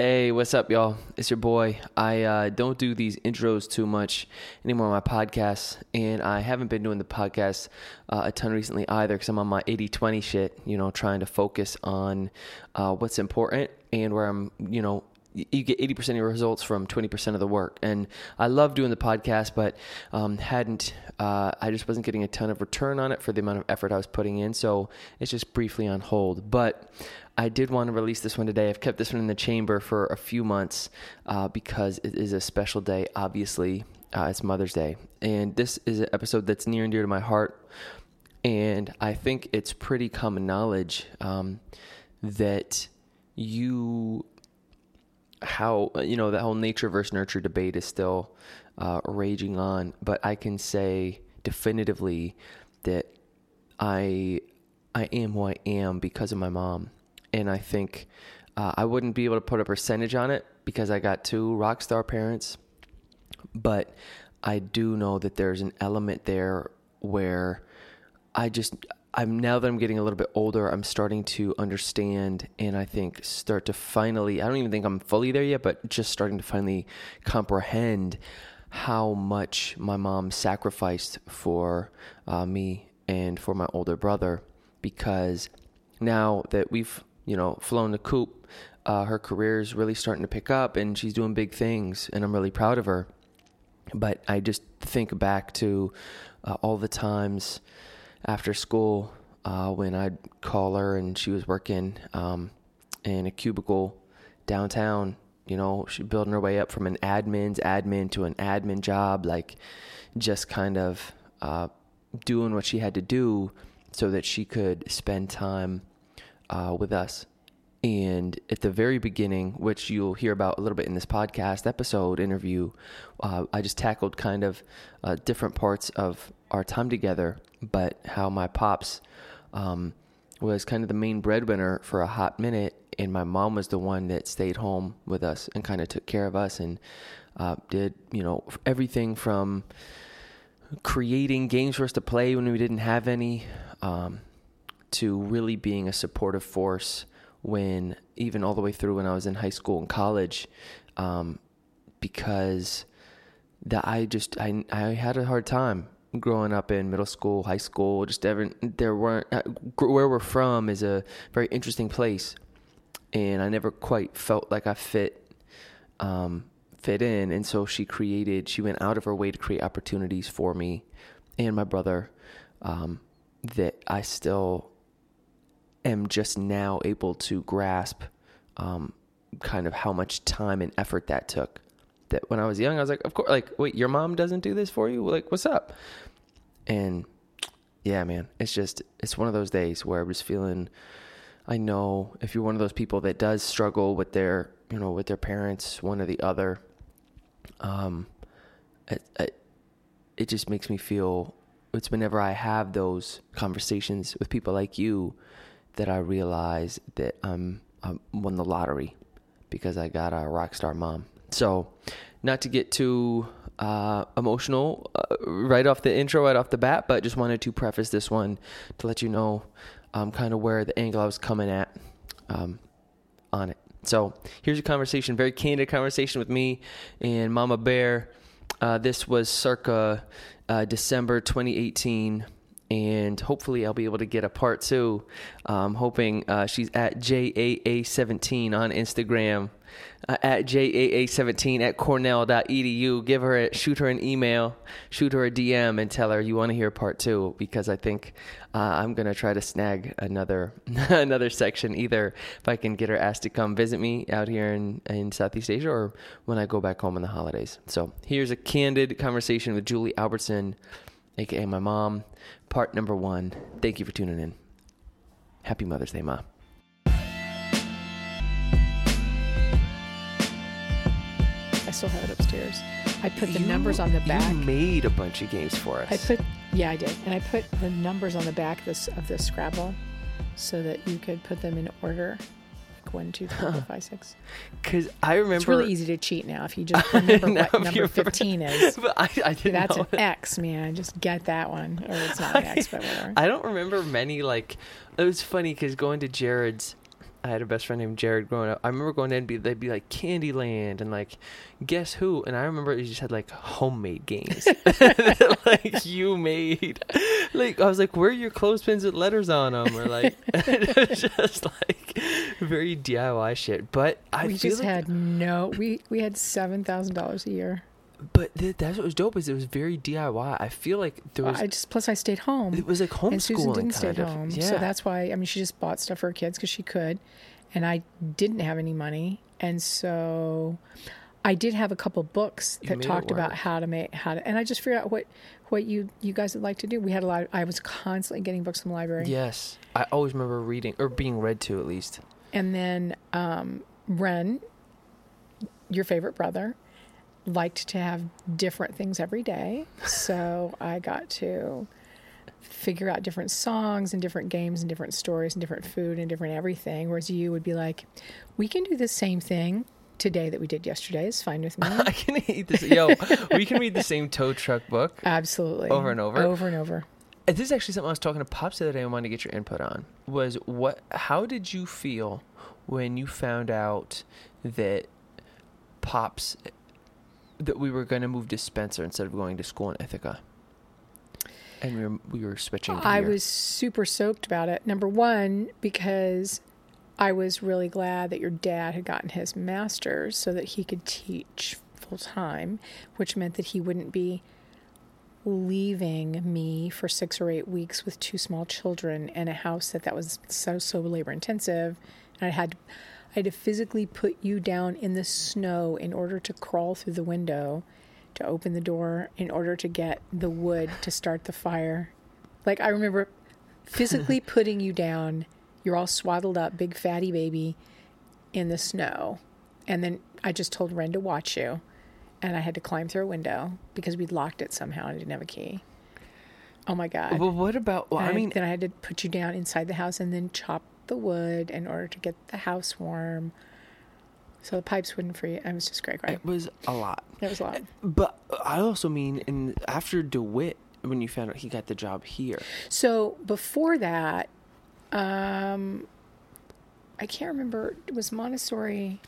Hey, what's up, y'all? It's your boy. I uh, don't do these intros too much anymore on my podcasts, and I haven't been doing the podcast uh, a ton recently either because I'm on my 80 20 shit, you know, trying to focus on uh, what's important and where I'm, you know, you get 80% of your results from 20% of the work. And I love doing the podcast, but um, hadn't, uh, I just wasn't getting a ton of return on it for the amount of effort I was putting in. So it's just briefly on hold. But I did want to release this one today. I've kept this one in the chamber for a few months uh, because it is a special day. Obviously, uh, it's Mother's Day. And this is an episode that's near and dear to my heart. And I think it's pretty common knowledge um, that you how you know that whole nature versus nurture debate is still uh, raging on, but I can say definitively that I I am who I am because of my mom, and I think uh, I wouldn't be able to put a percentage on it because I got two rock star parents, but I do know that there's an element there where I just I'm now that I'm getting a little bit older, I'm starting to understand and I think start to finally, I don't even think I'm fully there yet, but just starting to finally comprehend how much my mom sacrificed for uh, me and for my older brother because now that we've, you know, flown the coop, uh, her career is really starting to pick up and she's doing big things and I'm really proud of her. But I just think back to uh, all the times after school uh, when I'd call her and she was working um, in a cubicle downtown. You know, she building her way up from an admin's admin to an admin job, like just kind of uh, doing what she had to do so that she could spend time uh, with us. And at the very beginning, which you'll hear about a little bit in this podcast episode interview, uh, I just tackled kind of uh, different parts of our time together, but how my pops um, was kind of the main breadwinner for a hot minute, and my mom was the one that stayed home with us and kind of took care of us and uh, did you know everything from creating games for us to play when we didn't have any, um, to really being a supportive force when even all the way through when I was in high school and college, um, because that I just I I had a hard time growing up in middle school, high school. Just ever there weren't uh, where we're from is a very interesting place, and I never quite felt like I fit. Um, fit in and so she created she went out of her way to create opportunities for me and my brother um, that i still am just now able to grasp um, kind of how much time and effort that took. That when I was young, I was like, of course, like, wait, your mom doesn't do this for you? Like, what's up? And yeah, man, it's just, it's one of those days where I'm just feeling, I know if you're one of those people that does struggle with their, you know, with their parents, one or the other, um, it, it, it just makes me feel, it's whenever I have those conversations with people like you, that I realize that I'm I won the lottery because I got a rock star mom. So, not to get too uh, emotional uh, right off the intro, right off the bat, but just wanted to preface this one to let you know um, kind of where the angle I was coming at um, on it. So, here's a conversation, very candid conversation with me and Mama Bear. Uh, this was circa uh, December 2018 and hopefully I'll be able to get a part two. Um, hoping uh, she's at JAA17 on Instagram, uh, at JAA17 at cornell.edu. Give her a, shoot her an email, shoot her a DM, and tell her you want to hear part two because I think uh, I'm gonna try to snag another another section either if I can get her asked to come visit me out here in in Southeast Asia or when I go back home in the holidays. So here's a candid conversation with Julie Albertson aka my mom. Part number one. Thank you for tuning in. Happy Mother's Day, Ma. I still have it upstairs. I put the You- numbers on the back. You made a bunch of games for us. I put yeah, I did, and I put the numbers on the back of this of the Scrabble, so that you could put them in order, like one, two, three, four, five, six. because I remember. It's really easy to cheat now if you just remember what number remember- fifteen is. But I, I didn't That's know. an X, man. Just get that one, or it's not an X, but whatever. I don't remember many like. It was funny because going to Jared's I had a best friend named Jared growing up. I remember going in and be they'd be like Candyland and like Guess Who, and I remember it just had like homemade games, like you made. Like I was like, where are your clothespins with letters on them, or like just like very DIY shit. But I we feel just like, had no. We we had seven thousand dollars a year. But th- that's what was dope is it was very DIY. I feel like there was I just plus I stayed home. it was like homeschooling and Susan didn't stay of. home, Yeah. so that's why. I mean, she just bought stuff for her kids because she could, and I didn't have any money, and so I did have a couple books that talked about how to make how to, and I just figured out what what you you guys would like to do. We had a lot. Of, I was constantly getting books from the library, Yes, I always remember reading or being read to at least. and then um, Ren, your favorite brother, liked to have different things every day, so I got to figure out different songs and different games and different stories and different food and different everything. Whereas you would be like, we can do the same thing today that we did yesterday. It's fine with me. I can eat this. Yo, we can read the same tow truck book. Absolutely. Over and over? Over and over. And This is actually something I was talking to Pops the other day. and wanted to get your input on. Was what? How did you feel when you found out that Pops that we were going to move to Spencer instead of going to school in Ithaca? And we were we were switching. I gear. was super soaked about it. Number one, because I was really glad that your dad had gotten his master's so that he could teach full time, which meant that he wouldn't be leaving me for six or eight weeks with two small children in a house that that was so so labor intensive, and I had I had to physically put you down in the snow in order to crawl through the window to open the door in order to get the wood to start the fire. Like I remember physically putting you down, you're all swaddled up, big fatty baby in the snow. And then I just told Ren to watch you. And I had to climb through a window because we'd locked it somehow and I didn't have a key. Oh my God. Well, what about? Well, I And mean, then I had to put you down inside the house and then chop the wood in order to get the house warm. So the pipes wouldn't freeze. I was just great, great. it was a lot. It was a lot. But I also mean, in after DeWitt, when you found out he got the job here, So before that, um, I can't remember. It was Montessori.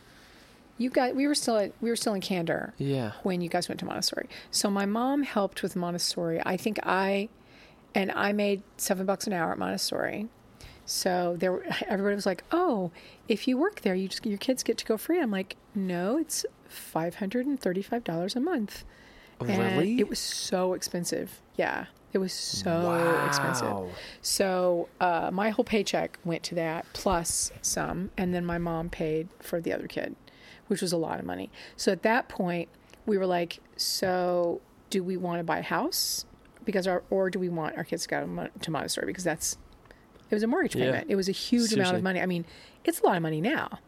You guys, we were still at, we were still in Candor yeah, when you guys went to Montessori. So my mom helped with Montessori. I think I, and I made seven bucks an hour at Montessori. So there, everybody was like, "Oh, if you work there, you just your kids get to go free." I'm like, "No, it's five hundred and thirty-five dollars a month." And really? It was so expensive. Yeah, it was so expensive. Wow. So uh, my whole paycheck went to that plus some, and then my mom paid for the other kid, which was a lot of money. So at that point, we were like, "So do we want to buy a house because our, or do we want our kids to go to Montessori because that's it was a mortgage Yeah. payment. It was a huge amount of money. I mean, it's a lot of money now.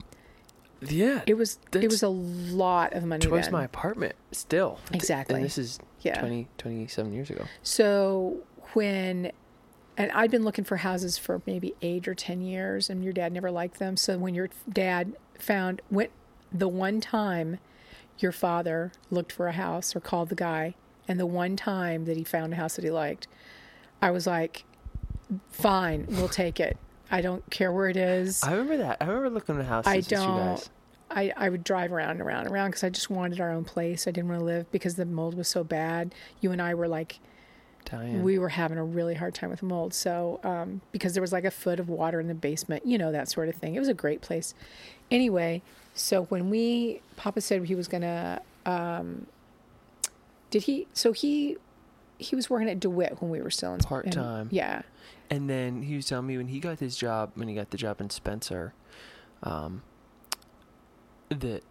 Yeah, It was it was a lot of money. twice then. my apartment still. Exactly. And this is Yeah. 20, 27 years ago. So when, and I'd been looking for houses for maybe eight or 10 years, and your dad never liked them. So when your dad found, went the one time your father looked for a house or called the guy, and the one time that he found a house that he liked, I was like, fine, we'll take it. I don't care where it is. I remember that. I remember looking at houses I with you don't. guys. I, I would drive around and around and around because I just wanted our own place. I didn't want to live because the mold was so bad. You and I were like, Diane. we were having a really hard time with mold. So, um, because there was like a foot of water in the basement, you know, that sort of thing. It was a great place. Anyway, so when we, Papa said he was going to, um, did he, so he, he was working at DeWitt when we were still in in- Part-time. Yeah. And then he was telling me when he got his job, when he got the job in Spencer, um, that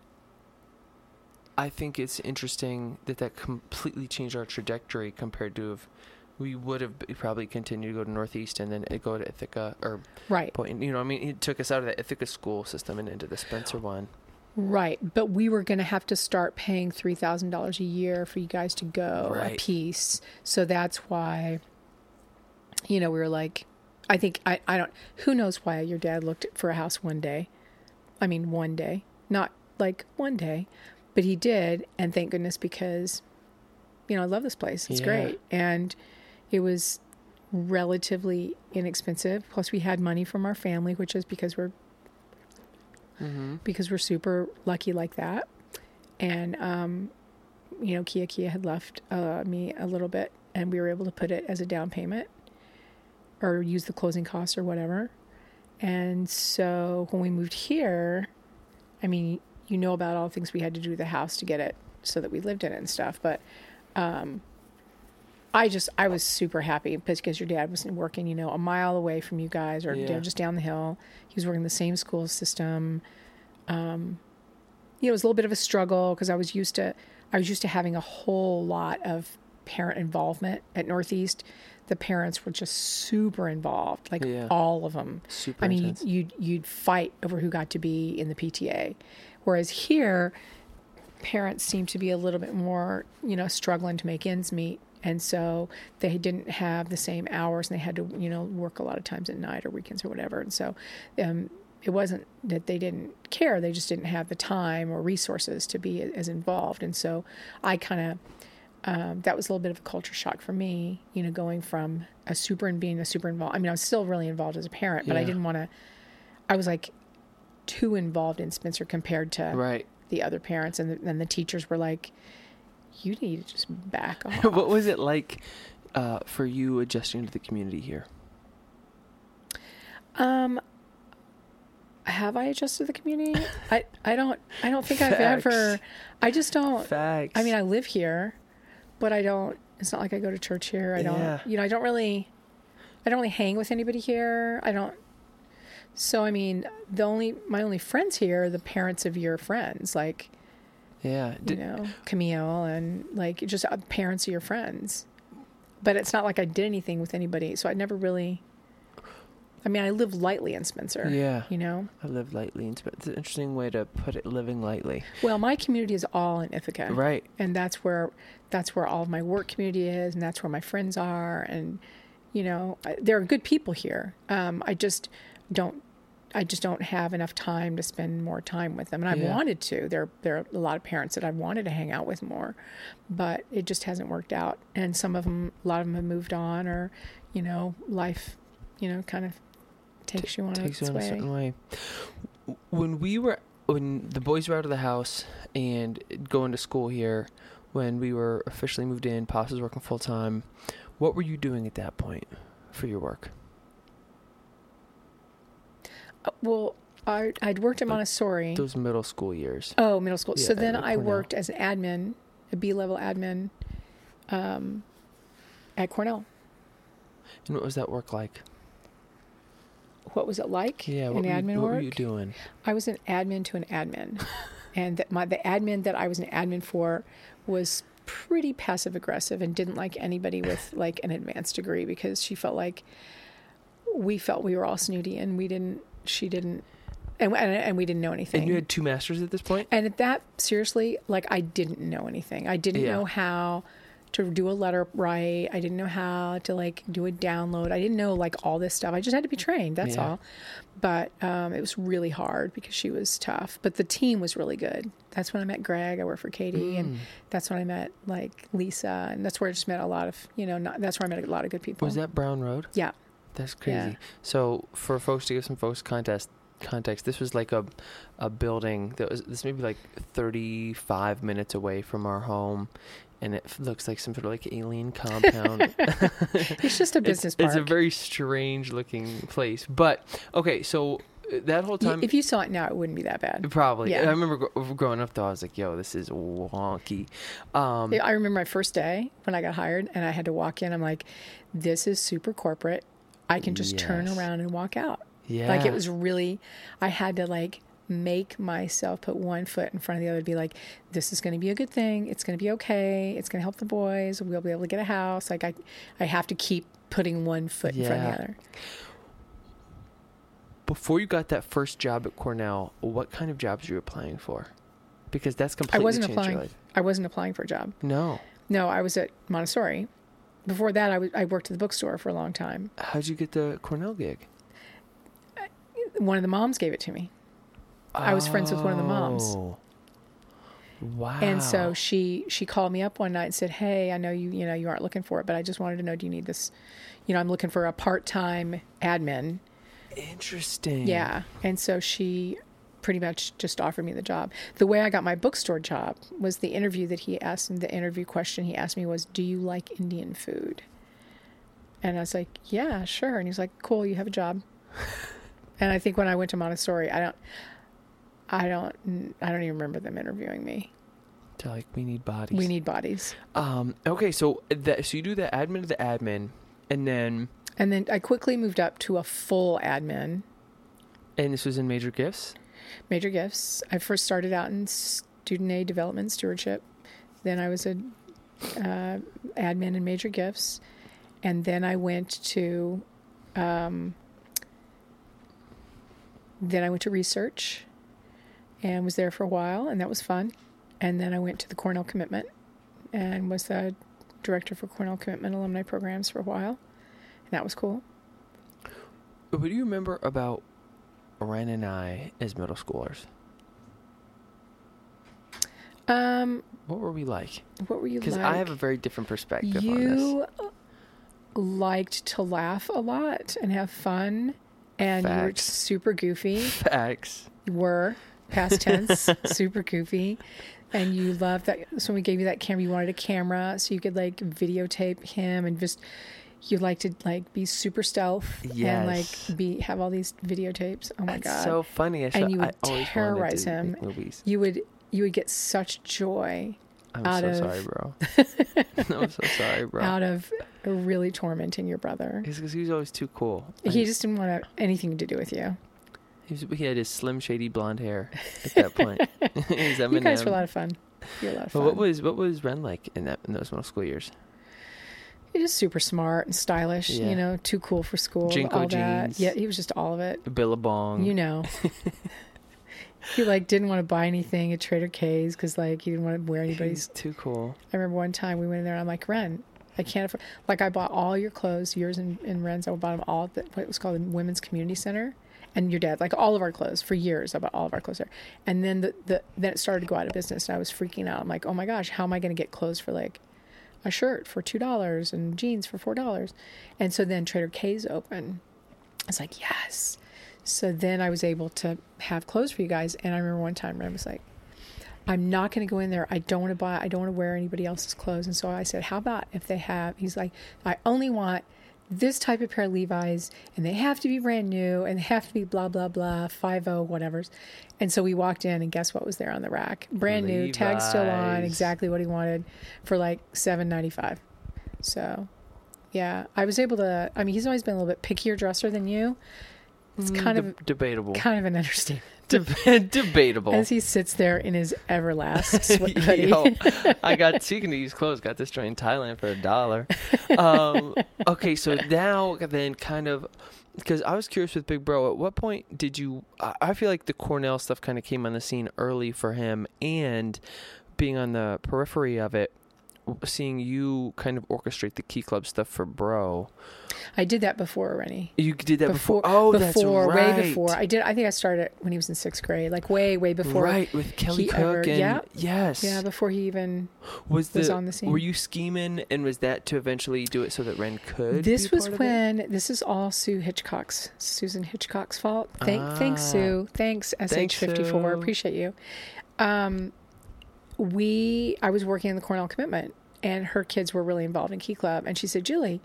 I think it's interesting that that completely changed our trajectory compared to if we would have probably continued to go to Northeast and then go to Ithaca or Right. Point. You know, I mean, it took us out of the Ithaca school system and into the Spencer one. Right, but we were going to have to start paying three thousand dollars a year for you guys to go Right. a piece. So that's why, you know, we were like, I think I I don't. Who knows why your dad looked for a house one day? I mean, one day, not like one day, but he did, and thank goodness because, you know, I love this place. It's Yeah. great, and it was relatively inexpensive. Plus, we had money from our family, which is because we're Mm-hmm. because we're super lucky like that. And um, you know, Kia Kia had left uh, me a little bit, and we were able to put it as a down payment or use the closing costs or whatever. And so when we moved here, I mean, you know about all the things we had to do to the house to get it so that we lived in it and stuff, but um, I just I was super happy because your dad was working, you know, a mile away from you guys or you know, just down the hill. He was working the same school system. Um, you know, it was a little bit of a struggle because I was used to I was used to having a whole lot of parent involvement at Northeast. The parents were just super involved, like Yeah. all of them. Super I mean, intense. you'd you'd fight over who got to be in the PTA, whereas here, parents seem to be a little bit more, you know, struggling to make ends meet, and so they didn't have the same hours, and they had to, you know, work a lot of times at night or weekends or whatever, and so. Um, it wasn't that they didn't care; they just didn't have the time or resources to be as involved. And so, I kind of um, that was a little bit of a culture shock for me, you know, going from a super and being a super involved. I mean, I was still really involved as a parent, but I didn't want to. I was like too involved in Spencer compared to Right. the other parents, and the, and the teachers were like, "You need to just back off." what was it like uh, for you adjusting to the community here? Um, have I adjusted to the community? I I don't I don't think I've ever. I just don't. Facts. I mean, I live here, but I don't. It's not like I go to church here. I don't. Yeah. You know, I don't really. I don't really hang with anybody here. I don't. So I mean, the only my only friends here are the parents of your friends, like yeah. you know Camille and like just uh, parents of your friends. But it's not like I did anything with anybody, so I never really. I mean, I live lightly in Spencer. yeah. You know. I live lightly. in Spencer. It's an interesting way to put it. Living lightly. Well, my community is all in Ithaca. Right. and that's where that's where all of my work community is and that's where my friends are and you know I- there are good people here um, i just don't i just don't have enough time to spend more time with them and i Yeah. wanted to there there are a lot of parents that I've wanted to hang out with more but it just hasn't worked out and some of them a lot of them have moved on or you know life you know kind of takes you on takes you in a certain way. When we were when the boys were out of the house and going to school here, when we were officially moved in, Pops was working full time. What were you doing at that point for your work? Uh, well I, i'd worked at Like montessori Those middle school years. Oh, middle school. so then I worked as an admin, a B level admin, um, at Cornell. And what was that work like? What was it like? Yeah, in what, were you, admin what work. were you doing? I was an admin to an admin, and that my the admin that I was an admin for was pretty passive aggressive and didn't like anybody with like an advanced degree because she felt like we felt we were all snooty and we didn't. She didn't, and and, and we didn't know anything. And you had two masters at this point. And at that, seriously, like I didn't know anything. I didn't Yeah. know how to do a letter right. I didn't know how to like do a download. I didn't know like all this stuff. I just had to be trained. That's Yeah. all. But um, it was really hard because she was tough. But the team was really good. That's when I met Greg. I worked for Katie, Mm. and that's when I met like Lisa, and that's where I just met a lot of you know. Not, that's where I met a lot of good people. Was that Brown Road? Yeah. That's crazy. Yeah. So for folks to give some folks context, context, this was like a a building that was this maybe like 35 minutes away from our home, and it looks like some sort of like alien compound. It's just a business it's, it's a very strange looking place. But okay, so uh, that whole time. if you saw it now, it wouldn't be that bad. Probably. Yeah. I remember growing up though. I was like, "Yo, this is wonky." Um, I remember my first day when I got hired and I had to walk in. I'm like, this is super corporate. I can just turn around and walk out. yeah. Like it was really, I had to like make myself put one foot in front of the other to be like, this is going to be a good thing. It's going to be okay. It's going to help the boys. We'll be able to get a house. Like I, I have to keep putting one foot in front of the other. Before you got that first job at Cornell, what kind of jobs were you applying for? Because that's completely I wasn't applying. life. I wasn't applying for a job. No. No, I was at Montessori. Before that, I was I worked at the bookstore for a long time. How'd you get the Cornell gig? One of the moms gave it to me. I was friends with one of the moms. Oh. Wow. And so she she called me up one night and said, "Hey, I know you you know you aren't looking for it, but I just wanted to know do you need this? You know, I'm looking for a part time admin." interesting. Yeah. And so she pretty much just offered me the job. The way I got my bookstore job was the interview that he asked me. The interview question he asked me was, "Do you like Indian food?" And I was like, "Yeah, sure." And he's like, "Cool, you have a job." and I think when I went to Montessori, I don't, I don't, I don't even remember them interviewing me. They're like, we need bodies. We need bodies. Um. Okay. So that so you do the admin of the admin, and then And then I quickly moved up to a full admin, and this was in major gifts. major gifts. I first started out in student aid development stewardship. Then I was a uh, admin in major gifts, and then I went to, um, then I went to research, and was there for a while, and that was fun. And then I went to the Cornell Commitment, and was the director for Cornell Commitment alumni programs for a while, and that was cool. What do you remember about Ren and I as middle schoolers? Um, What were we like? what were you like? Because like? I have a very different perspective on this. you liked to laugh a lot and have fun and you were super goofy. Facts. you were past tense super goofy and you loved that so when we gave you that camera you wanted a camera so you could like videotape him and just you like to like be super stealth and like be have all these videotapes oh my That's god so funny. I, And you would always terrorize him. Movies. you would you would get such joy I'm out so of- sorry, bro. I'm so sorry, bro. out of really tormenting your brother It's because he was always too cool. he just didn't want to, anything to do with you he, was, he had his slim, shady blonde hair at that point. He's You guys were a lot of fun. You're a lot of But fun. what was what was Ren like in that in those middle school years? He was just super smart and stylish. Yeah. You know, too cool for school. JNCO all that. jeans. Yeah, he was just all of it. Billabong. You know. he like didn't want to buy anything at Trader K's because like he didn't want to wear He's anybody's. too cool. I remember one time we went in there and I'm like, Ren, I can't afford. Like I bought all your clothes, yours and, and Ren's. I bought them all at the, what was called the Women's Community Center. And your dad, like all of our clothes for years. about all of our clothes there. And then the, the then it started to go out of business, and I was freaking out. I'm like, oh my gosh, how am I going to get clothes for like a shirt for two dollars and jeans for four dollars? And so then Trader K's open. I was like, yes. So then I was able to have clothes for you guys. And I remember one time Ren was like, I'm not going to go in there. I don't want to buy, I don't want to wear anybody else's clothes. And so I said, How about if they have, he's like, I only want this type of pair of Levi's and they have to be brand new and they have to be blah, blah, blah, 5 whatever's. And so we walked in and guess what was there on the rack? Brand new, tag still on, exactly what he wanted for like seven ninety five. So yeah, I was able to, I mean, he's always been a little bit pickier dresser than you. It's Mm, kind deb- of, debatable. kind of an understatement. Deb- debatable. As he sits there in his Everlast sweat hoodie. Yo, I got speaking of used clothes, got this joint in Thailand for a dollar. Um, okay, so now then, kind of, because I was curious with Big Bro. At what point did you? I, I feel like the Cornell stuff kind of came on the scene early for him, and being on the periphery of it, seeing you kind of orchestrate the Key Club stuff for Bro. I did that before Rennie. You did that before. Before, oh, before, that's right. way before. I did. I think I started when he was in sixth grade, like way, way before. right with Kelly Cook ever- and yeah. yes, Yeah, before he even was was on the scene. Were you scheming, and was that to eventually do it so that Ren could? This was part of it? when this is all Sue Hitchcock's Susan Hitchcock's fault. Thank, thanks Ah. Sue. Thanks Thanks, SH54. Sue. Appreciate you. Um, we I was working in the Cornell commitment, and her kids were really involved in Key Club, and she said, Julie.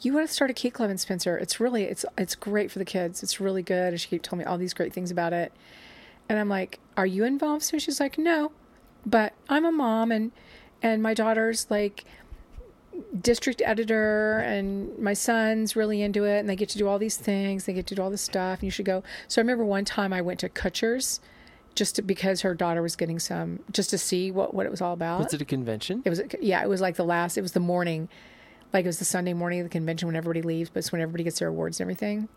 You want to start a key club in Spencer? It's really it's it's great for the kids. It's really good. And she told me all these great things about it. And I'm like, "Are you involved?" So she's like, "No, but I'm a mom and and my daughter's like district editor and my son's really into it and they get to do all these things they get to do all this stuff and you should go so i remember one time i went to Kutsher's just to, because her daughter was getting some just to see what, what it was all about. Was it a convention? it was yeah it was like the last it was the morning like it was the sunday morning of the convention when everybody leaves but it's when everybody gets their awards and everything.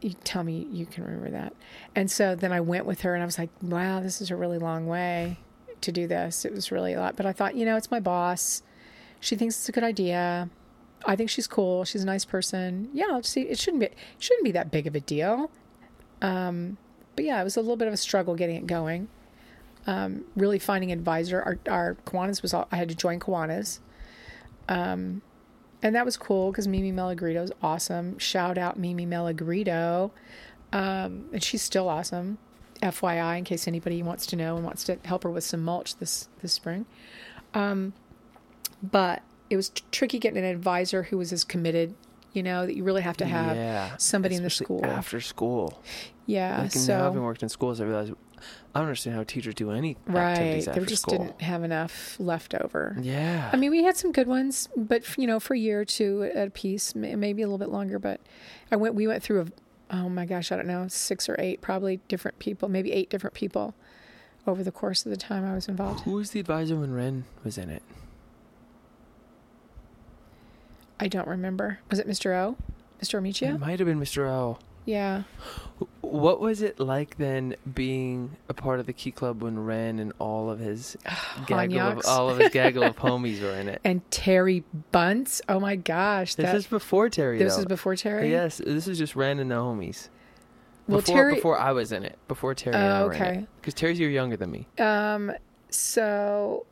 You tell me you can remember that. And so then i went with her and i was like wow this is a really long way to do this. It was really a lot. But i thought you know it's my boss. She thinks it's a good idea. I think she's cool. She's a nice person. Yeah I'll see. It shouldn't be it shouldn't be that big of a deal. Um but yeah it was a little bit of a struggle getting it going um, really finding an advisor. Our, our Kiwanis was all, I had to join Kiwanis. Um, and that was cool because Mimi Melagrito is awesome. Shout out Mimi Melagrito. Um, and she's still awesome. FYI, in case anybody wants to know and wants to help her with some mulch this this spring. Um, but it was t- tricky getting an advisor who was as committed. You know that you really have to have yeah, somebody in the school. after school. Yeah, Like, so having worked in schools, I realized I don't understand how teachers do any right, activities they just school. didn't have enough left over. Yeah, I mean, we had some good ones, but you know, for a year or two at a piece, maybe a little bit longer. But I went, we went through a, oh my gosh, I don't know, six or eight, probably different people, maybe eight different people over the course of the time I was involved. who was the advisor when Ren was in it? I don't remember. Was it Mr. O? Mr. It might have been Mr. O. Yeah. What was it like then being a part of the Key Club when Ren and all of his gaggle of all of his gaggle of homies were in it? And Terry Bunce. Oh my gosh. This That, is before Terry. this though. is before Terry? Yes, this is just Ren and the homies. Well, before, Terry. before I was in it, before Terry and I Oh, were in okay. because Terry's a year younger than me. Um, so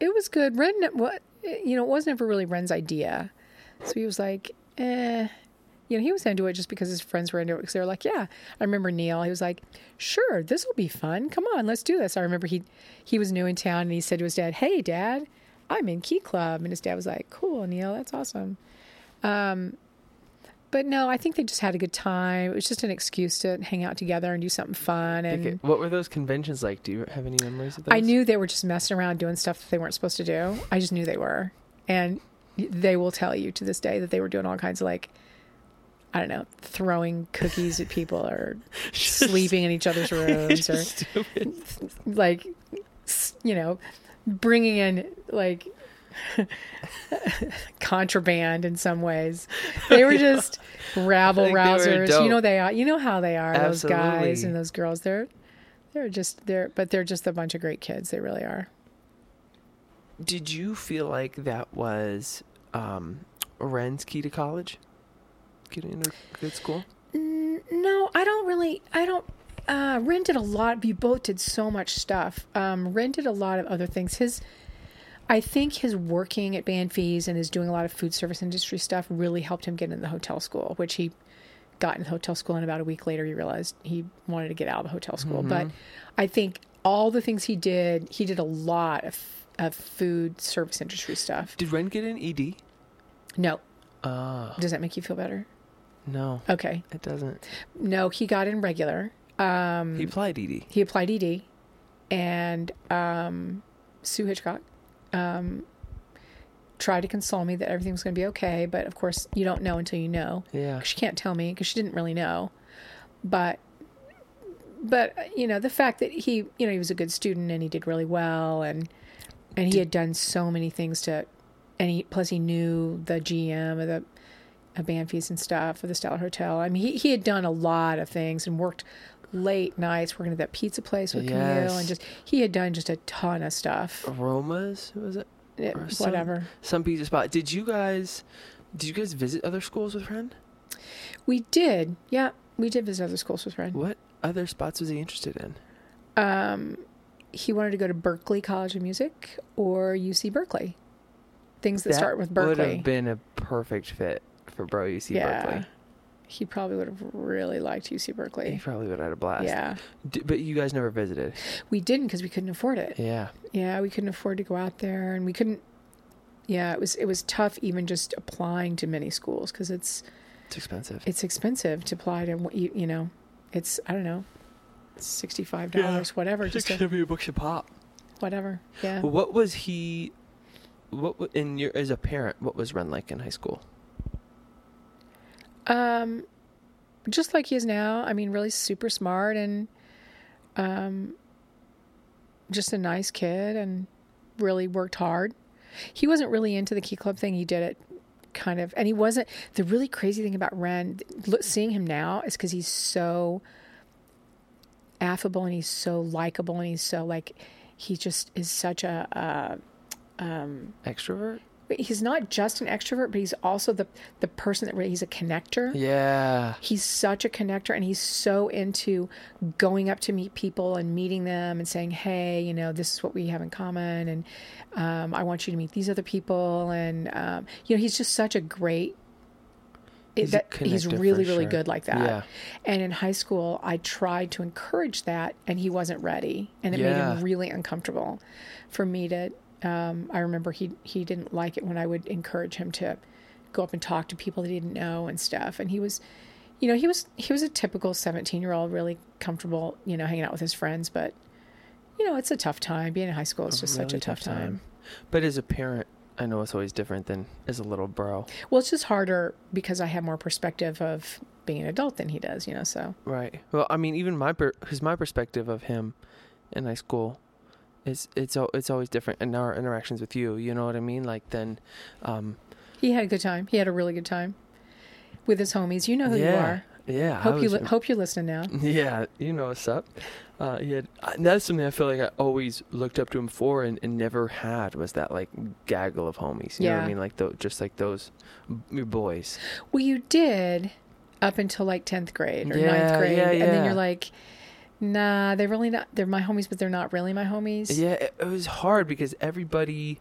it was good. Ren, what you know, it was never really Ren's idea. So he was like, eh. You know, he was into it just because his friends were into it because they were like, yeah. I remember Neil. He was like, sure, this will be fun. Come on, let's do this. I remember he he was new in town and he said to his dad, hey, dad, I'm in Key Club, and his dad was like, cool, Neil, that's awesome. Um, but no, I think they just had a good time. It was just an excuse to hang out together and do something fun. And Okay, What were those conventions like? Do you have any memories of those? I knew they were just messing around doing stuff that they weren't supposed to do. I just knew they were. And they will tell you to this day that they were doing all kinds of like, I don't know, throwing cookies at people or sleeping in each other's rooms or Stupid. like, you know, bringing in like contraband in some ways. They were just rabble think they were rousers. You know they are. You know how they are. Those guys and those girls. They're they're just they're but they're just a bunch of great kids. They really are. Did you feel like that was um, Ren's key to college? Getting into good school? No, I don't really. I don't. Uh, Ren did a lot. You both did so much stuff. Um, Ren did a lot of other things. His, I think his working at Banfi's and his doing a lot of food service industry stuff really helped him get into the hotel school, which he got in the hotel school. And about a week later, he realized he wanted to get out of the hotel school. But I think all the things he did, he did a lot of, of food service industry stuff. Did Ren get an ED? No, Uh, does that make you feel better? No, Okay. it doesn't. No, he got in regular. Um, He applied ED. he applied ED, and um, Sue Hitchcock um, tried to console me that everything was going to be okay. But of course, you don't know until you know. Yeah. She can't tell me because she didn't really know. But, but you know, the fact that he, you know, he was a good student and he did really well, and and he had done so many things to, and he plus he knew the GM of the. Banfi's and stuff for the Statler Hotel. I mean, he, he had done a lot of things and worked late nights working at that pizza place with Camille and just he had done just a ton of stuff. Aromas was it? It- or some- whatever. Some pizza spot. Did you guys? Did you guys visit other schools with Ren? We did. Yeah, we did visit other schools with Red. What other spots was he interested in? Um, he wanted to go to Berklee College of Music or UC Berkeley. Things that, start with Berkeley Would have been a perfect fit for Bro UC yeah. Berkeley. He probably would have really liked UC Berkeley. He probably would have had a blast. Yeah. D- but you guys never visited. We didn't because we couldn't afford it. Yeah. Yeah, we couldn't afford to go out there, and we couldn't. Yeah, it was it was tough even just applying to many schools because it's It's expensive. it's expensive to apply to what you you know, it's I don't know, sixty five dollars whatever just to, seventy bucks a pop. whatever yeah. What was he? What wa- in your as a parent? What was Ren like in high school? Um, just like he is now. I mean, really super smart and um, just a nice kid and really worked hard. He wasn't really into the Key Club thing. He did it kind of, and he wasn't. The really crazy thing about Ren, seeing him now, is because he's so affable and he's so likable and he's so like he just is such a. Uh, um, Extrovert. He's not just an extrovert, but he's also the the person that really he's a connector. Yeah. He's such a connector and he's so into going up to meet people and meeting them and saying, Hey, you know, this is what we have in common. And um, I want you to meet these other people. And, um, you know, he's just such a great He's that, he's really really sure. good like that. Yeah. And in high school, I tried to encourage that, and he wasn't ready, and it made him really uncomfortable for me to. Um, I remember he he didn't like it when I would encourage him to go up and talk to people that he didn't know and stuff, and he was. You know, he was he was a typical seventeen year old, really comfortable, you know, hanging out with his friends. But you know, it's a tough time. Being in high school is just such a really tough time. But as a parent, I know it's always different than as a little bro. Well, it's just harder because I have more perspective of being an adult than he does. You know, so Right. Well, I mean, even my because my perspective of him in high school it's al- it's always different in our interactions with you. You know what I mean? Like then, um, he had a good time. He had a really good time with his homies. You know who yeah, you are. yeah. Hope you li- hope you're listening now. Yeah, you know what's up. Uh, he had, uh, that's something I feel like I always looked up to him for and, and never had was that like gaggle of homies. You know what I mean? Like tho- just like those b- boys. Well, you did up until like tenth grade or Yeah, ninth grade, yeah, and then you're like, nah, they're really not. They're my homies, but they're not really my homies. Yeah, it, it was hard because everybody.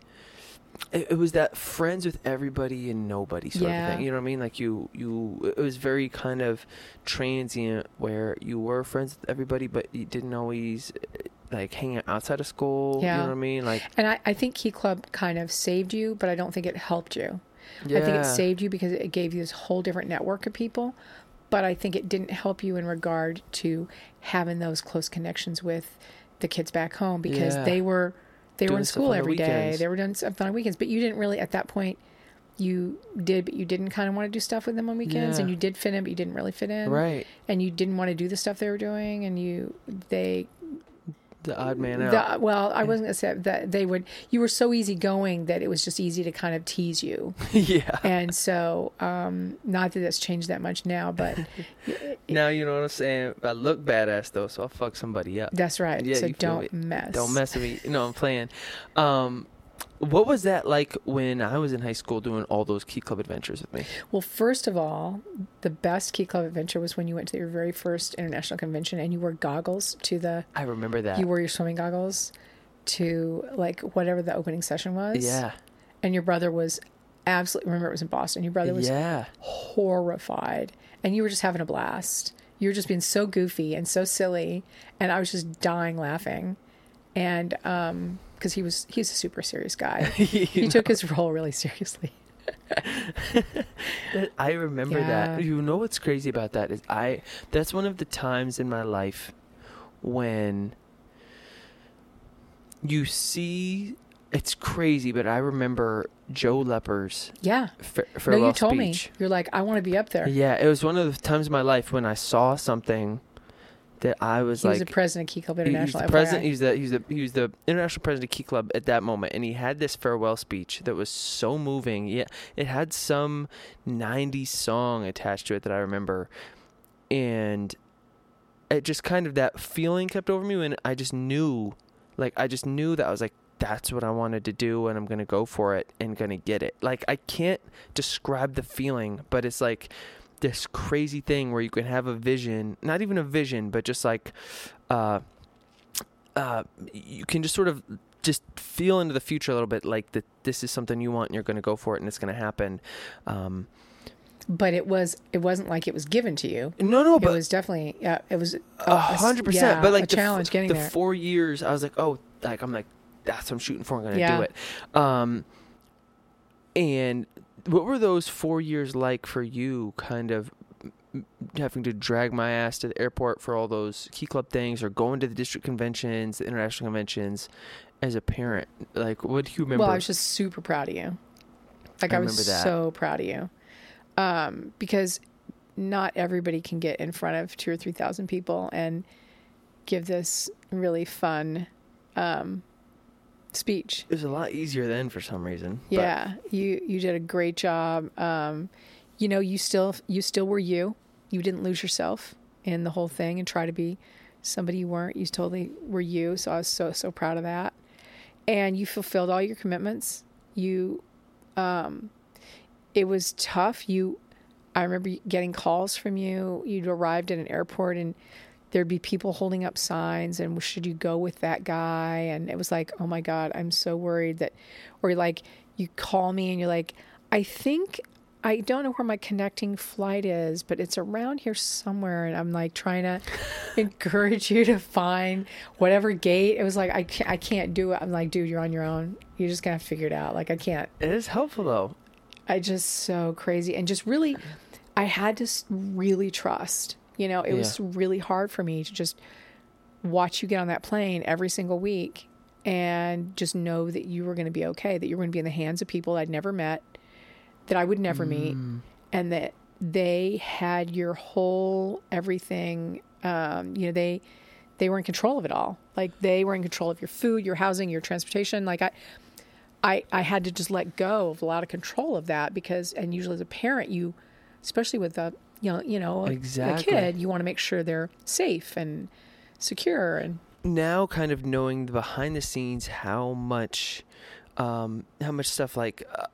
It, it was that friends with everybody and nobody sort Yeah. of thing. You know what I mean? Like you, you. It was very kind of transient where you were friends with everybody, but you didn't always like hang out outside of school. Yeah. You know what I mean? Like And I, I think Key Club kind of saved you, but I don't think it helped you. yeah, I think it saved you because it gave you this whole different network of people. But I think it didn't help you in regard to having those close connections with the kids back home because Yeah. they were they were in school on the every day. They were doing stuff on weekends. But you didn't really at that point you did but you didn't kind of want to do stuff with them on weekends and you did fit in but you didn't really fit in. right. And you didn't want to do the stuff they were doing and you they The odd man out. the, well, I wasn't gonna say that they would. You were so easygoing that it was just easy to kind of tease you, yeah. and so um, not that that's changed that much now, but Now you know what I'm saying. I look badass though, so I'll fuck somebody up. that's right. Yeah, so don't mess. Don't mess with me. No, I'm playing. Um, what was that like when I was in high school doing all those Key Club adventures with me? Well, first of all, the best Key Club adventure was when you went to your very first international convention and you wore goggles to the. I remember that. You wore your swimming goggles to like whatever the opening session was. yeah. And your brother was absolutely. Remember, it was in Boston. Your brother was Yeah. horrified and you were just having a blast you were just being so goofy and so silly and i was just dying laughing and um because he was he's a super serious guy. He took his role really seriously. I remember that. You know what's crazy about that is I that's one of the times in my life when you see it's crazy, but I remember Joe Lepper's yeah. Fa- no you told speech. me you're like i want to be up there. Yeah, it was one of the times in my life when I saw something that I was he like was the president of key club he- he's international the president. FYI. He's the he's the he was the international president of Key Club at that moment, and he had this farewell speech that was so moving. Yeah, it had some '90s song attached to it that I remember, and it just kind of that feeling kept over me when I just knew, like I just knew that I was like. That's what I wanted to do, and I'm gonna go for it and gonna get it. Like I can't describe the feeling, but it's like this crazy thing where you can have a vision, not even a vision, but just like uh uh you can just sort of just feel into the future a little bit like that this is something you want and you're going to go for it and it's going to happen. Um but it was it wasn't like it was given to you no no it but was definitely yeah it was a hundred percent but like a the challenge getting the there 4 years I was like oh like I'm like that's what I'm shooting for I'm going to Yeah. do it. Um and what were those 4 years like for you kind of having to drag my ass to the airport for all those key club things or going to the district conventions, the international conventions as a parent? Like, what do you remember? Well, I was just super proud of you. Like I I, was that. so proud of you, um, because not everybody can get in front of two or three thousand people and give this really fun um, speech. it was a lot easier then for some reason. but- Yeah, you you did a great job. Um, you know, you still you still were you. You didn't lose yourself in the whole thing and try to be somebody you weren't. You totally were you. So I was so so proud of that. And you fulfilled all your commitments. You, um, it was tough. You, I remember getting calls from you. You'd arrived at an airport and there'd be people holding up signs and should you go with that guy and it was like oh my god i'm so worried that or like you call me and you're like i think I don't know where my connecting flight is, but it's around here somewhere. And I'm like trying to encourage you to find whatever gate. It was like, I can't, I can't do it. I'm like, dude, you're on your own. You're just going to figure it out. Like, I can't. It is helpful though. I just so crazy. And just really, I had to really trust. You know, it was really hard for me to just watch you get on that plane every single week and just know that you were going to be okay, that you were going to be in the hands of people I'd never met, that I would never meet, and that they had your whole everything. Um, you know, they they were in control of it all. Like they were in control of your food, your housing, your transportation. Like I, I, I had to just let go of a lot of control of that because, and usually as a parent, you, especially with a you know, you know, a- Exactly. a kid, you want to make sure they're safe and secure and now kind of knowing the behind the scenes how much um, how much stuff like uh,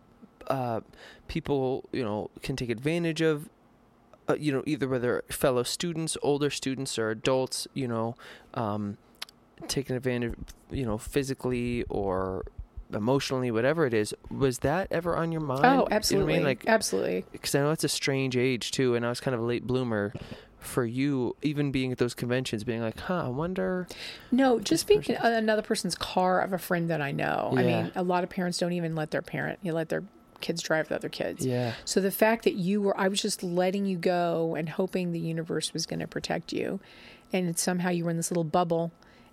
uh, people you know can take advantage of uh, you know either whether fellow students older students or adults you know um, taking advantage you know physically or emotionally whatever it is was that ever on your mind oh, You know oh, what I absolutely, mean? like absolutely. because I know it's a strange age too, and I was kind of a late bloomer for you, even being at those conventions, being like, "Huh, I wonder." No, just being another person's car of a friend that I know. I mean, a lot of parents don't even let their parent, you let their kids drive with other kids. Yeah, So the fact that you were, I was just letting you go and hoping the universe was going to protect you, and somehow you were in this little bubble,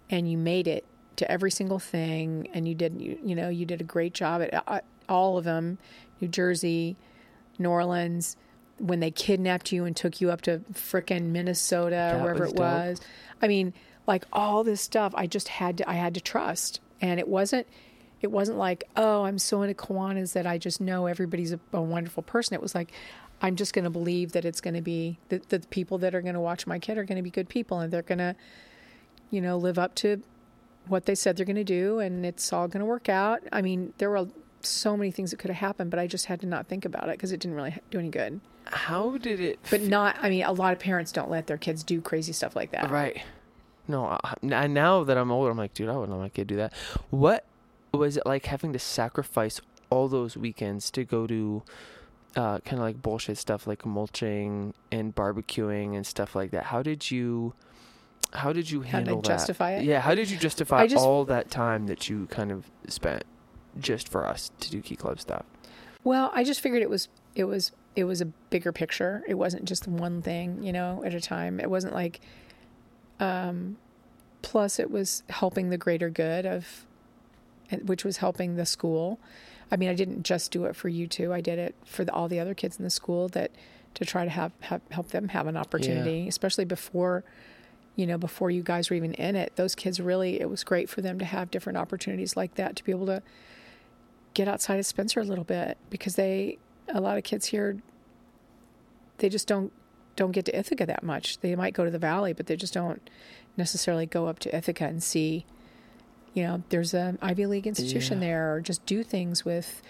and you made it to every single thing, and you did, you, you know, you did a great job at uh, all of them, New Jersey, New Orleans, when they kidnapped you and took you up to frickin' Minnesota That or wherever was it dope. was. I mean, like all this stuff, I just had to, I had to trust, and it wasn't it wasn't like, oh, I'm so into Kiwanis that I just know everybody's a, a wonderful person. It was like, I'm just going to believe that it's going to be that the people that are going to watch my kid are going to be good people and they're going to, you know, live up to what they said they're going to do and it's all going to work out. I mean, there were so many things that could have happened, but I just had to not think about it because it didn't really do any good. how did it? But not, I mean, a lot of parents don't let their kids do crazy stuff like that. right. No, I, now that I'm older, I'm like, dude, I wouldn't let my kid do that. What was it like having to sacrifice all those weekends to go to? Uh, kind of like bullshit stuff like mulching and barbecuing and stuff like that. How did you, how did you How did I handle that? justify it? Yeah, how did you justify just- all that time that you kind of spent just for us to do Key Club stuff? Well, I just figured it was it was it was a bigger picture. It wasn't just one thing, you know, at a time. It wasn't like um plus it was helping the greater good of which was helping the school. I mean, I didn't just do it for you two. I did it for the, all the other kids in the school that to try to have, have help them have an opportunity, especially before you know, before you guys were even in it. Those kids really it was great for them to have different opportunities like that to be able to get outside of Spencer a little bit because they a lot of kids here they just don't don't get to Ithaca that much. They might go to the valley, but they just don't necessarily go up to Ithaca and see you know, there's an Ivy League institution Yeah. there or just do things with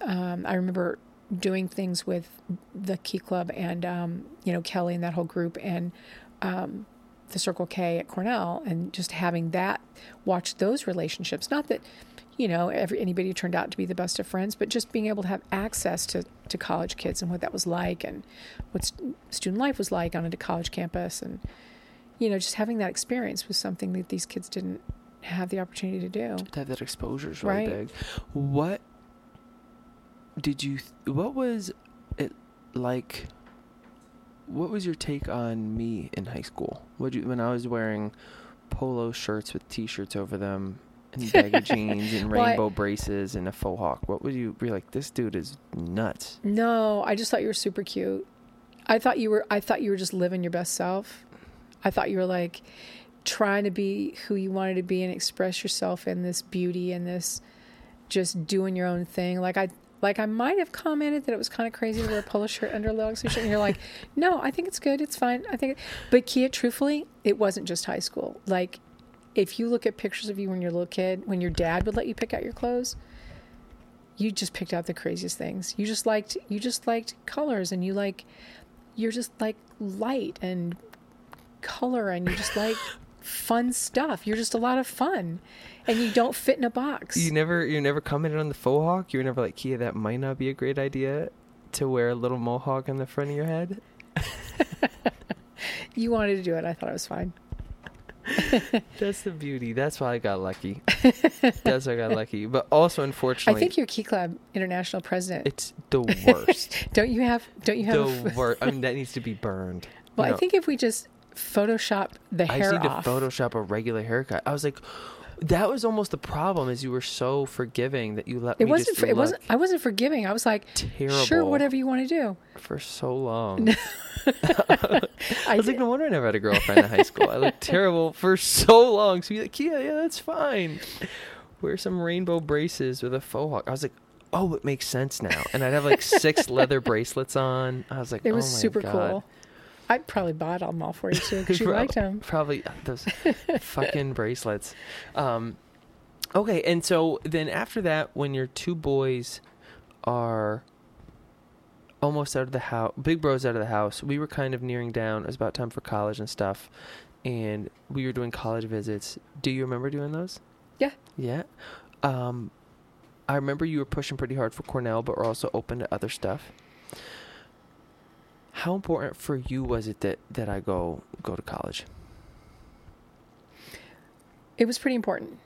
um, I remember doing things with the Key Club and um, you know, Kelly and that whole group and um, the Circle K at Cornell and just having that watch those relationships. Not that you know every anybody turned out to be the best of friends, but just being able to have access to to college kids and what that was like and what st- student life was like on a college campus and you know just having that experience was something that these kids didn't have the opportunity to do. To have that exposure is really Right. big. What did you? Th- what was it like? What was your take on me in high school? What you when I was wearing polo shirts with t-shirts over them and baggy jeans and Well, I- rainbow braces and a faux hawk? What would you be like? This dude is nuts. No, I just thought you were super cute. I thought you were I thought you were just living your best self. I thought you were like trying to be who you wanted to be and express yourself in this beauty and this just doing your own thing. Like I like I might have commented that it was kind of crazy to wear a polo shirt under a low shirt and you're like, "No, I think it's good. It's fine. I think it. But Kia truthfully, it wasn't just high school. Like if you look at pictures of you when you're a little kid, when your dad would let you pick out your clothes, you just picked out the craziest things. You just liked you just liked colors and you like you're just like light and color and you just like fun stuff. You're just a lot of fun. And you don't fit in a box. You never, you never commented on the faux hawk. You were never like, Kia, that might not be a great idea to wear a little mohawk on the front of your head? You wanted to do it. I thought it was fine. That's the beauty. That's why I got lucky. That's why I got lucky. But also, unfortunately, I think you're Key Club International President. it's the worst. Don't you have? Don't you have? the worst. I mean, that needs to be burned. well, No. I think if we just Photoshop the I hair just need off. to Photoshop a regular haircut. I was like, that was almost the problem. Is you were so forgiving that you let it me wasn't. just For, it wasn't. I wasn't forgiving. I was like, terrible. sure, whatever you want to do. for so long. I, I was like, no wonder I never had a girlfriend in high school. I looked terrible for so long. So you're like, yeah, yeah, that's fine. Wear some rainbow braces with a faux hawk. I was like, oh, it makes sense now. And I'd have like six leather bracelets on. I was like, it was oh super God. cool. I probably bought them all for you too because you Prob- liked them. Probably uh, those fucking bracelets. Um, okay, and so then after that, when your two boys are almost out of the house, big bro's out of the house, we were kind of nearing down. It was about time for college and stuff, and we were doing college visits. Do you remember doing those? Yeah. Yeah. Um, I remember you were pushing pretty hard for Cornell, but were also open to other stuff. How important for you was it that, that I go go to college? It was pretty important.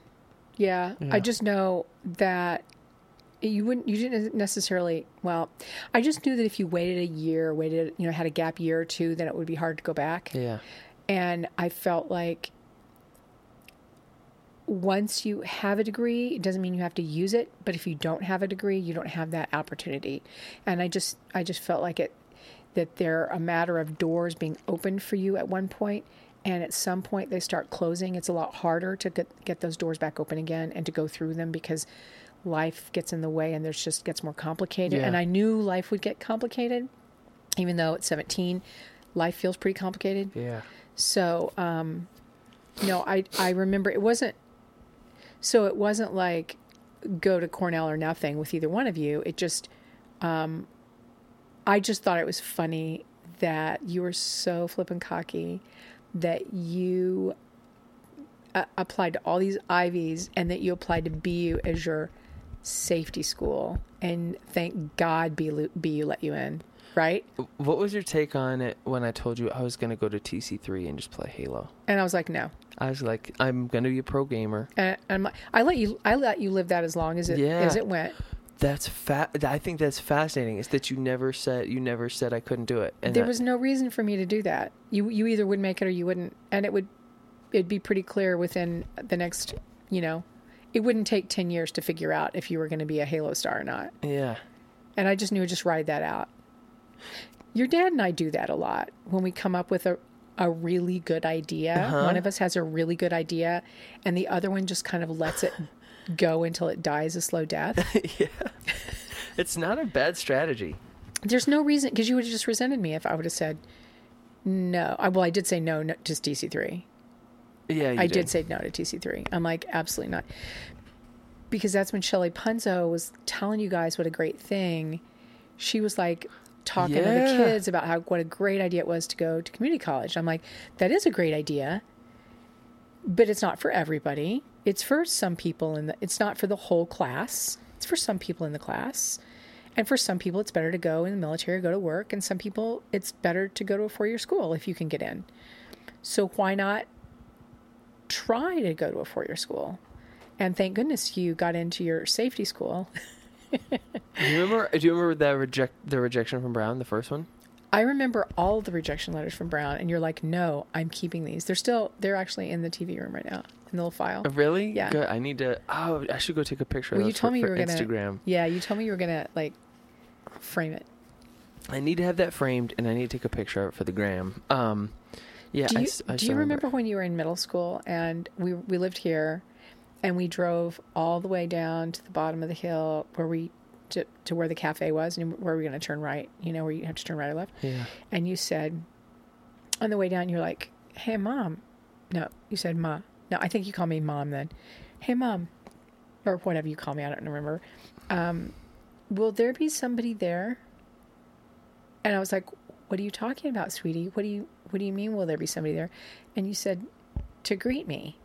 Yeah, Yeah. I just know that you wouldn't. You didn't necessarily. Well, I just knew that if you waited a year, waited, you know, had a gap year or two, then it would be hard to go back. Yeah. And I felt like once you have a degree, it doesn't mean you have to use it. But if you don't have a degree, you don't have that opportunity. And I just, I just felt like it that they're a matter of doors being opened for you at one point, and at some point they start closing. It's a lot harder to get get those doors back open again and to go through them because life gets in the way and there's just gets more complicated. Yeah. And I knew life would get complicated, even though at 17, life feels pretty complicated. Yeah. So, um, no, I I remember it wasn't. So it wasn't like go to Cornell or nothing with either one of you. It just, um, I just thought it was funny that you were so flippin' cocky that you uh, applied to all these Ivies and that you applied to BU as your safety school. And thank God BU, BU let you in, right? What was your take on it when I told you I was going to go to TC3 and just play Halo? And I was like, no. I was like, I'm going to be a pro gamer. And I'm, I let you I let you live that as long as it Yeah. as it went. That's fa- I think that's fascinating. Is that you never said you never said I couldn't do it. And there that- was no reason for me to do that. You you either would make it or you wouldn't, and it would it'd be pretty clear within the next you know, it wouldn't take ten years to figure out if you were going to be a Halo star or not. yeah. And I just knew just ride that out. Your dad and I do that a lot when we come up with a a really good idea. Uh-huh. One of us has a really good idea, and the other one just kind of lets it go until it dies a slow death. yeah. It's not a bad strategy. There's no reason because you would have just resented me if I would have said no. I, well, I did say no, no to TC3. Yeah, you I did. say no to TC3. I'm like absolutely not because that's when Shelley Punzo was telling you guys what a great thing. She was like talking to the kids about how what a great idea it was to go to community college. I'm like, that is a great idea, but it's not for everybody. It's for some people in the. It's not for the whole class. It's for some people in the class. And for some people, it's better to go in the military go to work. And some people, it's better to go to a four year school if you can get in. So why not try to go to a four year school? And thank goodness you got into your safety school. Do you remember? Do you remember the reject the rejection from Brown, the first one? I remember all the rejection letters from Brown, and you're like, no, I'm keeping these. They're still, they're actually in the TV room right now in the little file. Oh, Really? Yeah. Good. I need to. Oh, I should go take a picture. Well, of you told for, me you were gonna- Instagram. Yeah, you told me you were going to like frame it. I need to have that framed, and I need to take a picture of it for the gram. Um, yeah. Do I you, do you remember when you were in middle school and we we lived here, and we drove all the way down to the bottom of the hill where we to, to where the cafe was and where we were going to turn right. You know where you have to turn right or left. Yeah. And you said on the way down, you're like, "Hey, mom." No, you said ma. No, I think you called me mom then. Hey, mom, or whatever you call me. I don't remember. Um, will there be somebody there? And I was like, "What are you talking about, sweetie? What do you What do you mean? Will there be somebody there?" And you said, "To greet me."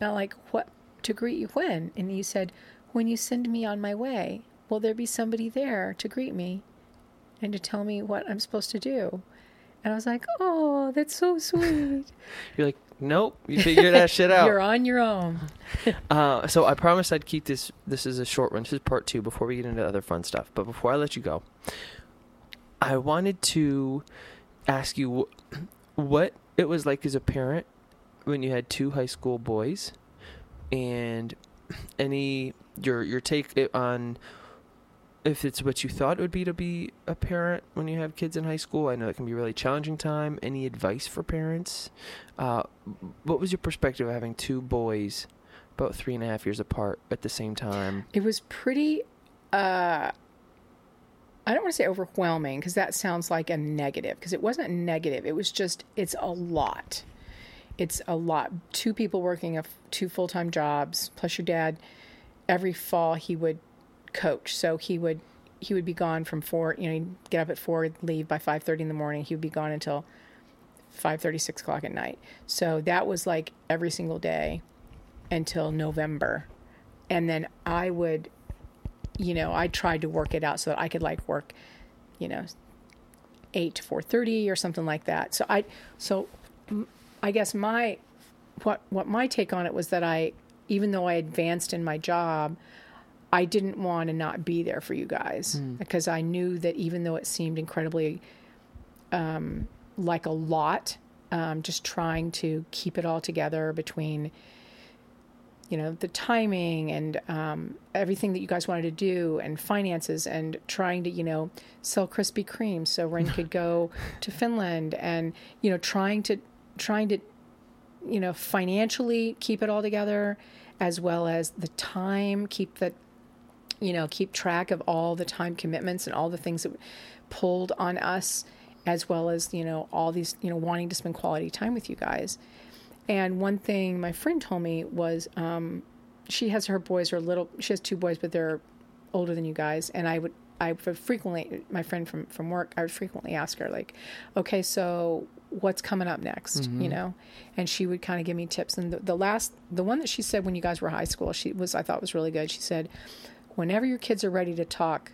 Now, like, what to greet you when? And you said, "When you send me on my way, will there be somebody there to greet me?" and to tell me what I'm supposed to do. And I was like, oh, that's so sweet. You're like, nope, you figure that shit out. You're on your own. Uh, so I promised I'd keep this. This is a short one. This is part two before we get into other fun stuff. But before I let you go, I wanted to ask you what it was like as a parent when you had two high school boys, and any your your take on if it's what you thought it would be to be a parent when you have kids in high school. I know it can be a really challenging time. Any advice for parents? Uh, what was your perspective of having two boys? about three and a half years apart at the same time. It was pretty, uh, I don't want to say overwhelming because that sounds like a negative because it wasn't negative. It was just, it's a lot. It's a lot. Two people working a, two full time jobs, plus your dad. Every fall he would coach, so he would he would be gone from four. You know, he'd get up at four, leave by five thirty in the morning. He would be gone until five thirty, six o'clock at night. So that was like every single day until November. And then I would, you know, I tried to work it out so that I could like work, you know, 8 to 4:30 or something like that. So I so I guess my what what my take on it was that I even though I advanced in my job, I didn't want to not be there for you guys because I knew that even though it seemed incredibly um, like a lot, um, just trying to keep it all together between you know the timing and um, everything that you guys wanted to do and finances and trying to you know sell Krispy Kreme so Ren could go to Finland and you know trying to trying to you know financially keep it all together as well as the time keep the you know keep track of all the time commitments and all the things that pulled on us as well as you know all these you know wanting to spend quality time with you guys and one thing my friend told me was um, she has her boys are little. She has two boys, but they're older than you guys. And I would I would frequently my friend from from work. I would frequently ask her like, okay, so what's coming up next? You know, and she would kind of give me tips. And the, the last the one that she said when you guys were high school, she was I thought was really good. She said, whenever your kids are ready to talk,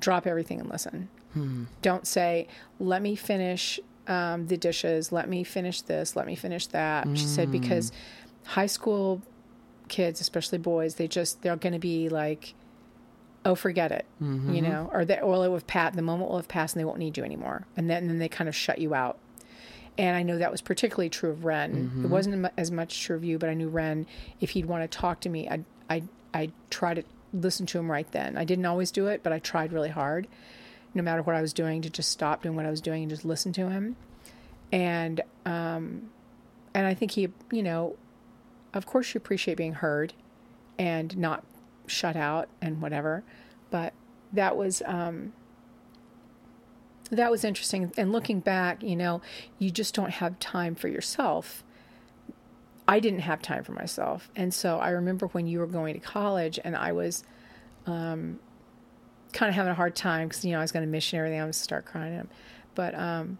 drop everything and listen. Hmm. Don't say, let me finish um, the dishes, let me finish this, let me finish that. She said, hmm. because high school kids, especially boys, they just, they're going to be like, oh, forget it, mm-hmm. you know, or that, it will have passed, the moment will have passed and they won't need you anymore. And then, and then they kind of shut you out. And I know that was particularly true of Ren. Mm-hmm. It wasn't as much true of you, but I knew Ren, if he'd want to talk to me, I'd, I'd, I'd try to listen to him right then. I didn't always do it, but I tried really hard, no matter what I was doing, to just stop doing what I was doing and just listen to him. And, um, and I think he, you know, of course you appreciate being heard and not shut out and whatever. But that was, um, that was interesting. And looking back, you know, you just don't have time for yourself. I didn't have time for myself. And so I remember when you were going to college and I was um, kind of having a hard time because, you know, I was going to miss and everything. I was start crying. But um,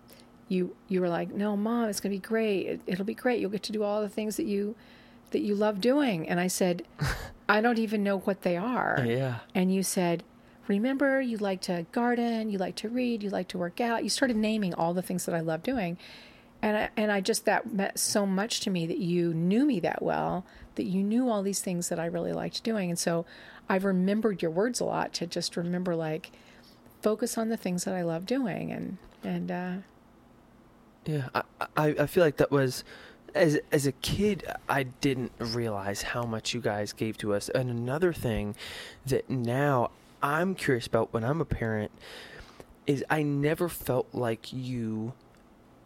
you you were like, no, mom, it's going to be great. It, it'll be great. You'll get to do all the things that you that you love doing. And I said, I don't even know what they are. Yeah. And you said, Remember, you like to garden, you like to read, you like to work out. You started naming all the things that I love doing. And I, and I just, that meant so much to me that you knew me that well, that you knew all these things that I really liked doing. And so I've remembered your words a lot to just remember, like, focus on the things that I love doing. And, and, uh, Yeah, I, I I feel like that was as as a kid I didn't realize how much you guys gave to us. And another thing that now I'm curious about when I'm a parent is I never felt like you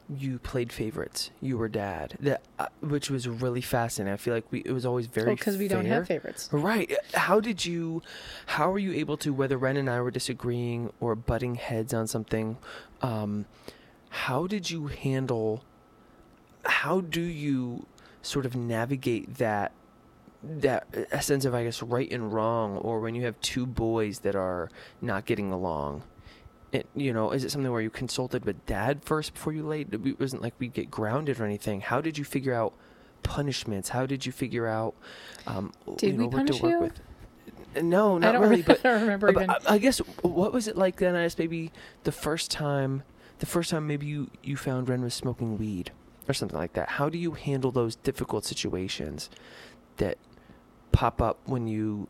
you played favorites. You were dad. That uh, which was really fascinating. I feel like we it was always very because we don't have favorites. Right. How did you, how were you able to, whether Ren and I were disagreeing or butting heads on something, um, how did you handle, how do you sort of navigate that, that a sense of, I guess, right and wrong, or when you have two boys that are not getting along? It, you know, is it something where you consulted with dad first before you laid? It wasn't like we'd get grounded or anything. How did you figure out punishments? How did you figure out, um, Did you know, we what to punish work you? with? No, not I don't, really. re- But, I don't remember but even. I, I guess what was it like then? As maybe the first time, the first time maybe you you found Ren was smoking weed or something like that. How do you handle those difficult situations that pop up when you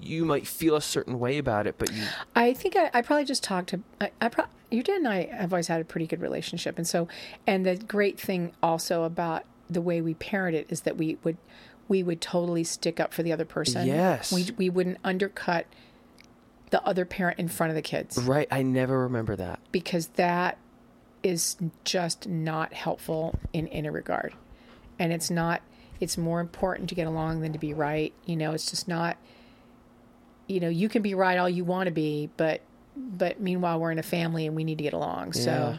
you might feel a certain way about it, but you I think I, I probably just talked to I, I pro- your dad and I have always had a pretty good relationship, and so and the great thing also about the way we parent it is that we would we would totally stick up for the other person. Yes. we we wouldn't undercut the other parent in front of the kids right. I never remember that. because that is just not helpful in any regard, and it's not. It's more important to get along than to be right. You know, it's just not you know, you can be right all you want to be, but but meanwhile we're in a family and we need to get along. So,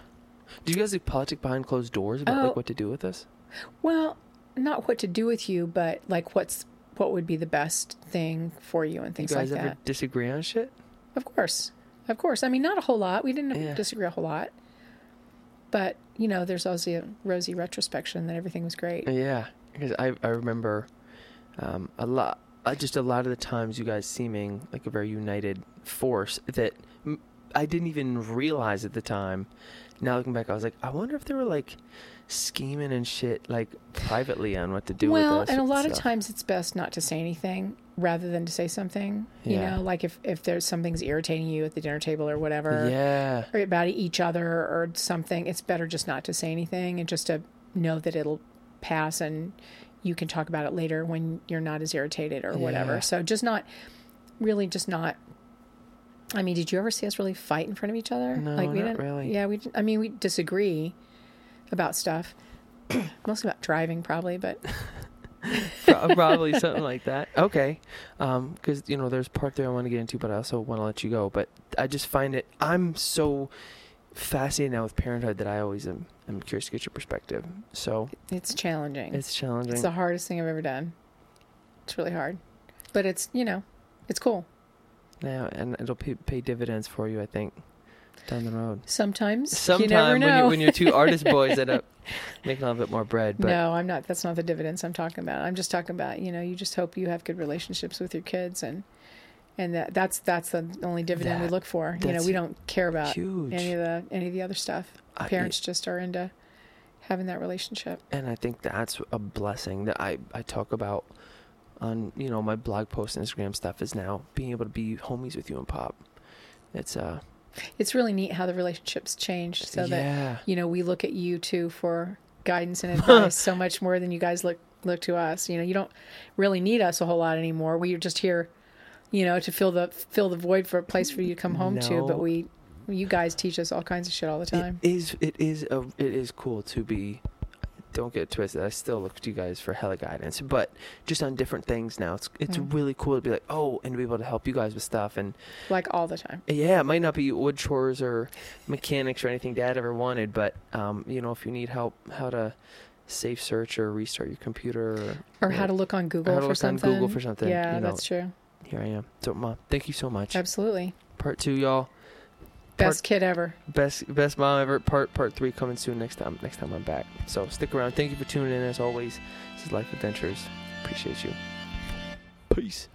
Do you guys do politics behind closed doors about Oh. like what to do with this? well, not what to do with you, but like what's what would be the best thing for you and You things guys like ever that. disagree on shit? Of course. Of course. I mean, not a whole lot. We didn't Yeah. disagree a whole lot. But, you know, there's also a rosy retrospection that everything was great. Yeah, because I I remember um, a lot, uh, just a lot of the times you guys seeming like a very united force that m- I didn't even realize at the time. Now looking back, I was like, I wonder if they were like scheming and shit like privately on what to do well, and a lot of times it's best not to say anything rather than to say something. You Yeah. know, like if, if there's something's irritating you at the dinner table or whatever. Yeah, or about each other or something, it's better just not to say anything and just to know that it'll pass and you can talk about it later when you're not as irritated or whatever. Yeah. So just not really just not I mean, did you ever see us really fight in front of each other? No, like we not didn't really. Yeah, we I mean, we disagree about stuff. Mostly about driving probably, but probably something like that. Okay, um, because you know there's part there I want to get into, but I also want to let you go. But I just find it. I'm so fascinated now with parenthood that I always am. I'm curious to get your perspective. So it's challenging. it's challenging. It's the hardest thing I've ever done. It's really hard. But it's, you know, it's cool. yeah, and it'll pay, pay dividends for you. I think down the road. Sometimes Sometime you when you when you're two artist boys end up making a little bit more bread. But no, I'm not. That's not the dividends I'm talking about. I'm just talking about you know you just hope you have good relationships with your kids and and that that's that's the only dividend we look for. You know, we don't care about huge. any of the any of the other stuff. I- Parents just are into having that relationship. and I think that's a blessing that I, I talk about on you know my blog post Instagram stuff is now being able to be homies with you and Pop. It's uh It's really neat how the relationships changed so that you know we look at you two for guidance and advice so much more than you guys look look to us. You know, you don't really need us a whole lot anymore. We're just here, you know, to fill the fill the void for a place for you to come home to. But we, you guys teach us all kinds of shit all the time. it is it is a it is cool to be. Don't get twisted. I still look to you guys for hella guidance, but just on different things now. It's it's Mm. really cool to be like oh and to be able to help you guys with stuff and like all the time. Yeah, it might not be wood chores or mechanics or anything Dad ever wanted, but um, you know, if you need help, how to safe search or restart your computer, or, Or how to look on Google how to for look on something. Google for something, Yeah, you know. that's true. Here I am. So, Mom, thank you so much. Absolutely. Part two, y'all. Best kid ever. Best best mom ever. Part part three coming soon next time. Next time I'm back. So stick around. Thank you for tuning in as always. This is Life Adventures. Appreciate you. Peace.